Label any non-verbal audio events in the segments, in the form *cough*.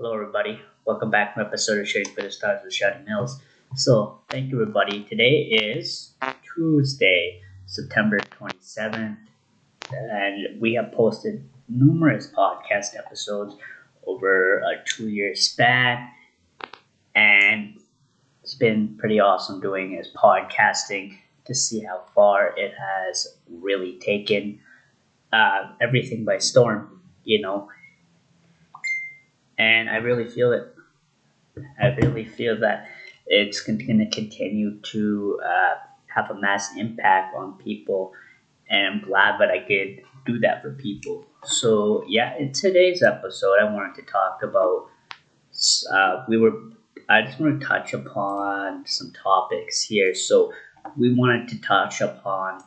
Hello, everybody. Welcome back to an episode of Shooting for the Stars with Shouty Mills. So, thank you, everybody. Today is Tuesday, September 27th, and we have posted numerous podcast episodes over a two year span, and it's been pretty awesome doing is podcasting to see how far it has really taken uh, everything by storm, you know and I really feel it. I really feel that it's going to continue to uh, have a mass impact on people, and I'm glad that I could do that for people. So yeah, in today's episode, I wanted to talk about. Uh, we were. I just want to touch upon some topics here. So we wanted to touch upon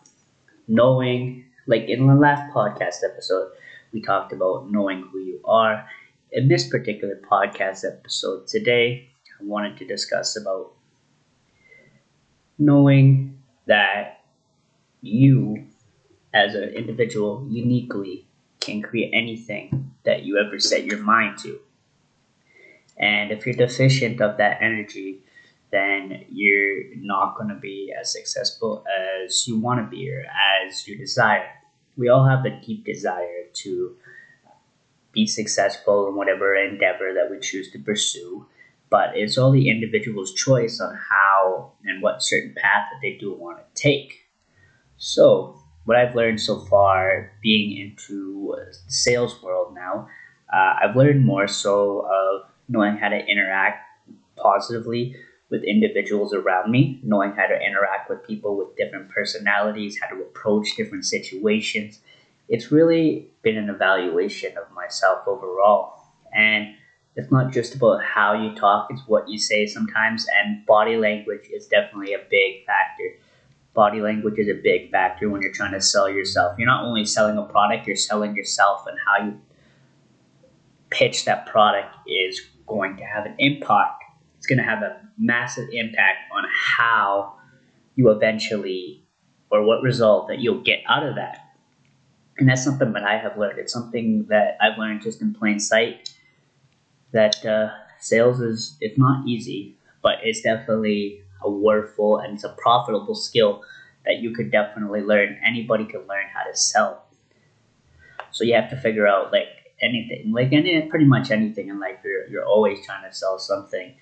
knowing, like in the last podcast episode, we talked about knowing who you are in this particular podcast episode today, I wanted to discuss about knowing that you, as an individual, uniquely can create anything that you ever set your mind to. And if you're deficient of that energy, then you're not going to be as successful as you want to be or as you desire. We all have the deep desire to be successful in whatever endeavor that we choose to pursue. But it's all the individual's choice on how and what certain path that they do want to take. So, what I've learned so far, being into the sales world now, uh, I've learned more so of knowing how to interact positively with individuals around me, knowing how to interact with people with different personalities, how to approach different situations, it's really been an evaluation of myself overall. And it's not just about how you talk, it's what you say sometimes. And body language is definitely a big factor. Body language is a big factor when you're trying to sell yourself. You're not only selling a product, you're selling yourself, and how you pitch that product is going to have an impact. It's going to have a massive impact on how you eventually, or what result that you'll get out of that and that's something that I have learned. It's something that I've learned just in plain sight. That uh, sales is it's not easy, but it's definitely a worthful and it's a profitable skill that you could definitely learn. Anybody can learn how to sell. So you have to figure out like anything, like any pretty much anything in life. You're you're always trying to sell something,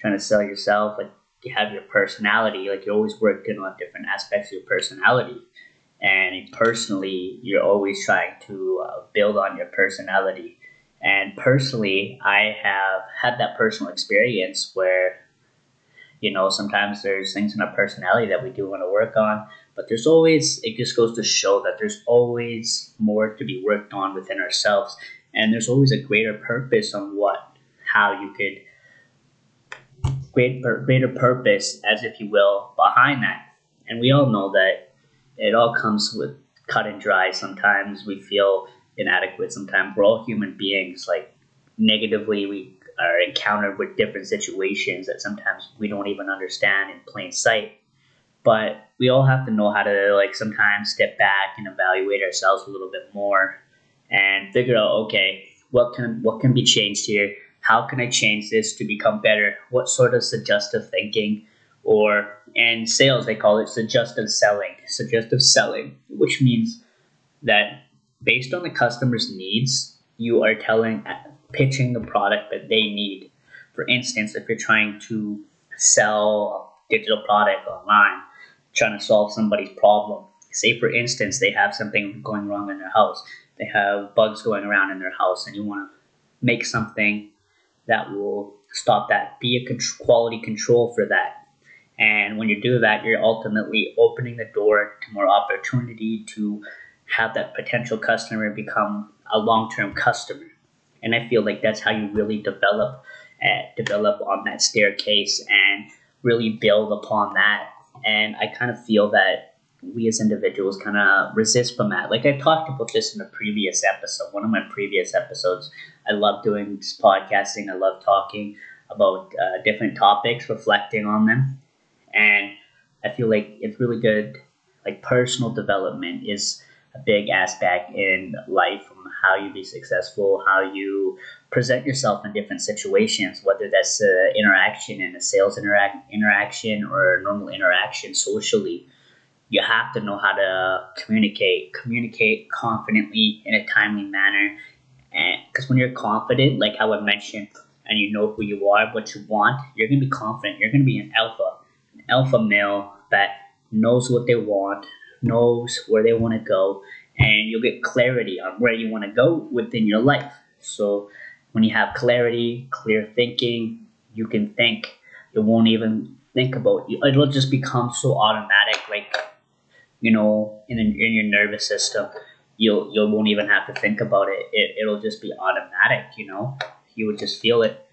trying to sell yourself. Like you have your personality. Like you're always working on different aspects of your personality and personally you're always trying to uh, build on your personality. And personally i have had that personal experience where you know sometimes there's things in our personality that we do want to work on but there's always it just goes to show that there's always more to be worked on within ourselves. And there's always a greater purpose on what how you could greater greater purpose as if you will behind that. And we all know that it all comes with cut and dry. Sometimes we feel inadequate. Sometimes we're all human beings. Like negatively, we are encountered with different situations that sometimes we don't even understand in plain sight. But we all have to know how to like sometimes step back and evaluate ourselves a little bit more and figure out okay what can what can be changed here how can i change this to become better what sort of suggestive thinking or in sales they call it suggestive selling. Suggestive selling which means that based on the customer's needs you are telling uh, pitching the product that they need. For instance if you're trying to sell a digital product online trying to solve somebody's problem. Say for instance they have something going wrong in their house. They have bugs going around in their house and you want to make something that will stop that. Be a quality control for that and when you do that, you're ultimately opening the door to more opportunity to have that potential customer become a long term customer. And I feel like that's how you really develop uh, develop on that staircase and really build upon that. And I kind of feel that we as individuals kind of resist from that. Like I talked about this in a previous episode, one of my previous episodes. I love doing podcasting. I love talking about uh, different topics, reflecting on them and I feel like it's really good. Like personal development is a big aspect in life, from how you be successful, how you present yourself in different situations, whether that's an interaction in a sales interact interaction or a normal interaction socially. You have to know how to communicate, communicate confidently in a timely manner, and because when you're confident, like how I mentioned, and you know who you are, what you want, you're gonna be confident. You're gonna be an alpha, alpha male that knows what they want, knows where they want to go, and you'll get clarity on where you want to go within your life. So when you have clarity, clear thinking, you can think. You won't even think about it. It'll just become so automatic, like you know, in in your nervous system. You'll you won't even have to think about it. it. It'll just be automatic. You know, you would just feel it.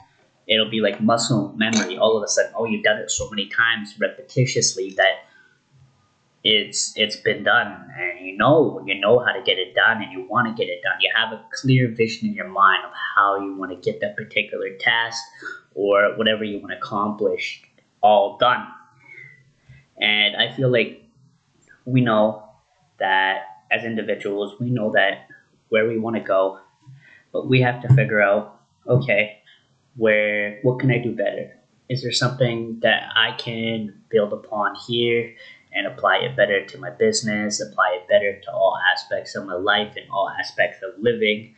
It'll be like muscle memory. All of a sudden, oh, you've done it so many times repetitiously that it's it's been done. And you know you know how to get it done and you want to get it done. You have a clear vision in your mind of how you want to get that particular task or whatever you want to accomplish all done. And i feel like we know that as individuals we know that where we want to go but we have to figure out okay where what can i do better is there something that i can build upon here and apply it better to my business, apply it better to all aspects of my life and all aspects of living.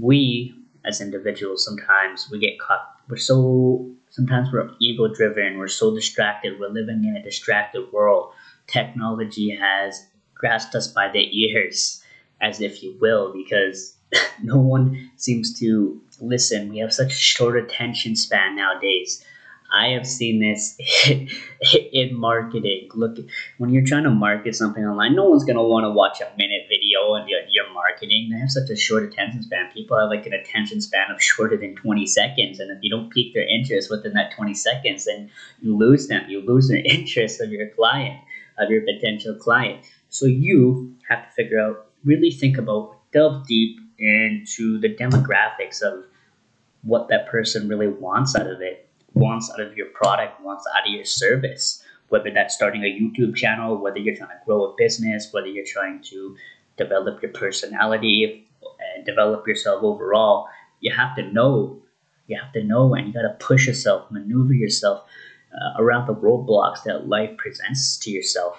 We, as individuals, sometimes we get caught. We're so sometimes we're ego driven. We're so distracted. We're living in a distracted world. Technology has grasped us by the ears, as if you will, because no one seems to listen. We have such a short attention span nowadays. I have seen this *laughs* in marketing. Look, when you're trying to market something online, no one's gonna want to watch a minute video and you're marketing. They have such a short attention span. People have like an attention span of shorter than 20 seconds, and if you don't pique their interest within that 20 seconds, then you lose them. You lose their *laughs* interest of your client, of your potential client. So you have to figure out, really think about, delve deep into the demographics of what that person really wants out of it wants out of your product, wants out of your service. Whether that's starting a YouTube channel, whether you're trying to grow a business, whether you're trying to develop your personality and develop yourself overall, you have to know. You have to know, and you got to push yourself, maneuver yourself uh, around the roadblocks that life presents to yourself.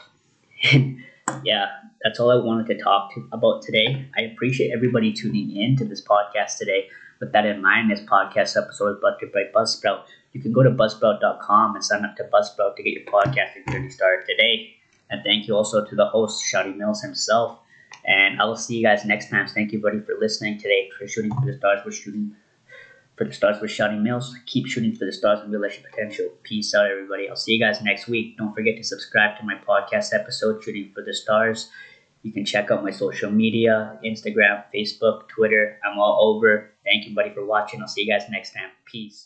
*laughs* Yeah, that's all I wanted to talk to, about today. I appreciate everybody tuning in to this podcast today. With that in mind, this podcast episode is brought to you by Buzzsprout you can go to buzzsprout.com and sign up to Buzzsprout to get your podcasting journey started today. And thank you also to the host, Shotty Mills himself. And I will see you guys next time. Thank you, buddy, for listening today. For shooting for the stars, we're shooting for the stars with Shotty Mills. Keep shooting for the stars and realize your potential. Peace out, everybody. I'll see you guys next week. Don't forget to subscribe to my podcast episode, Shooting for the Stars. You can check out my social media Instagram, Facebook, Twitter. I'm all over. Thank you, buddy, for watching. I'll see you guys next time. Peace.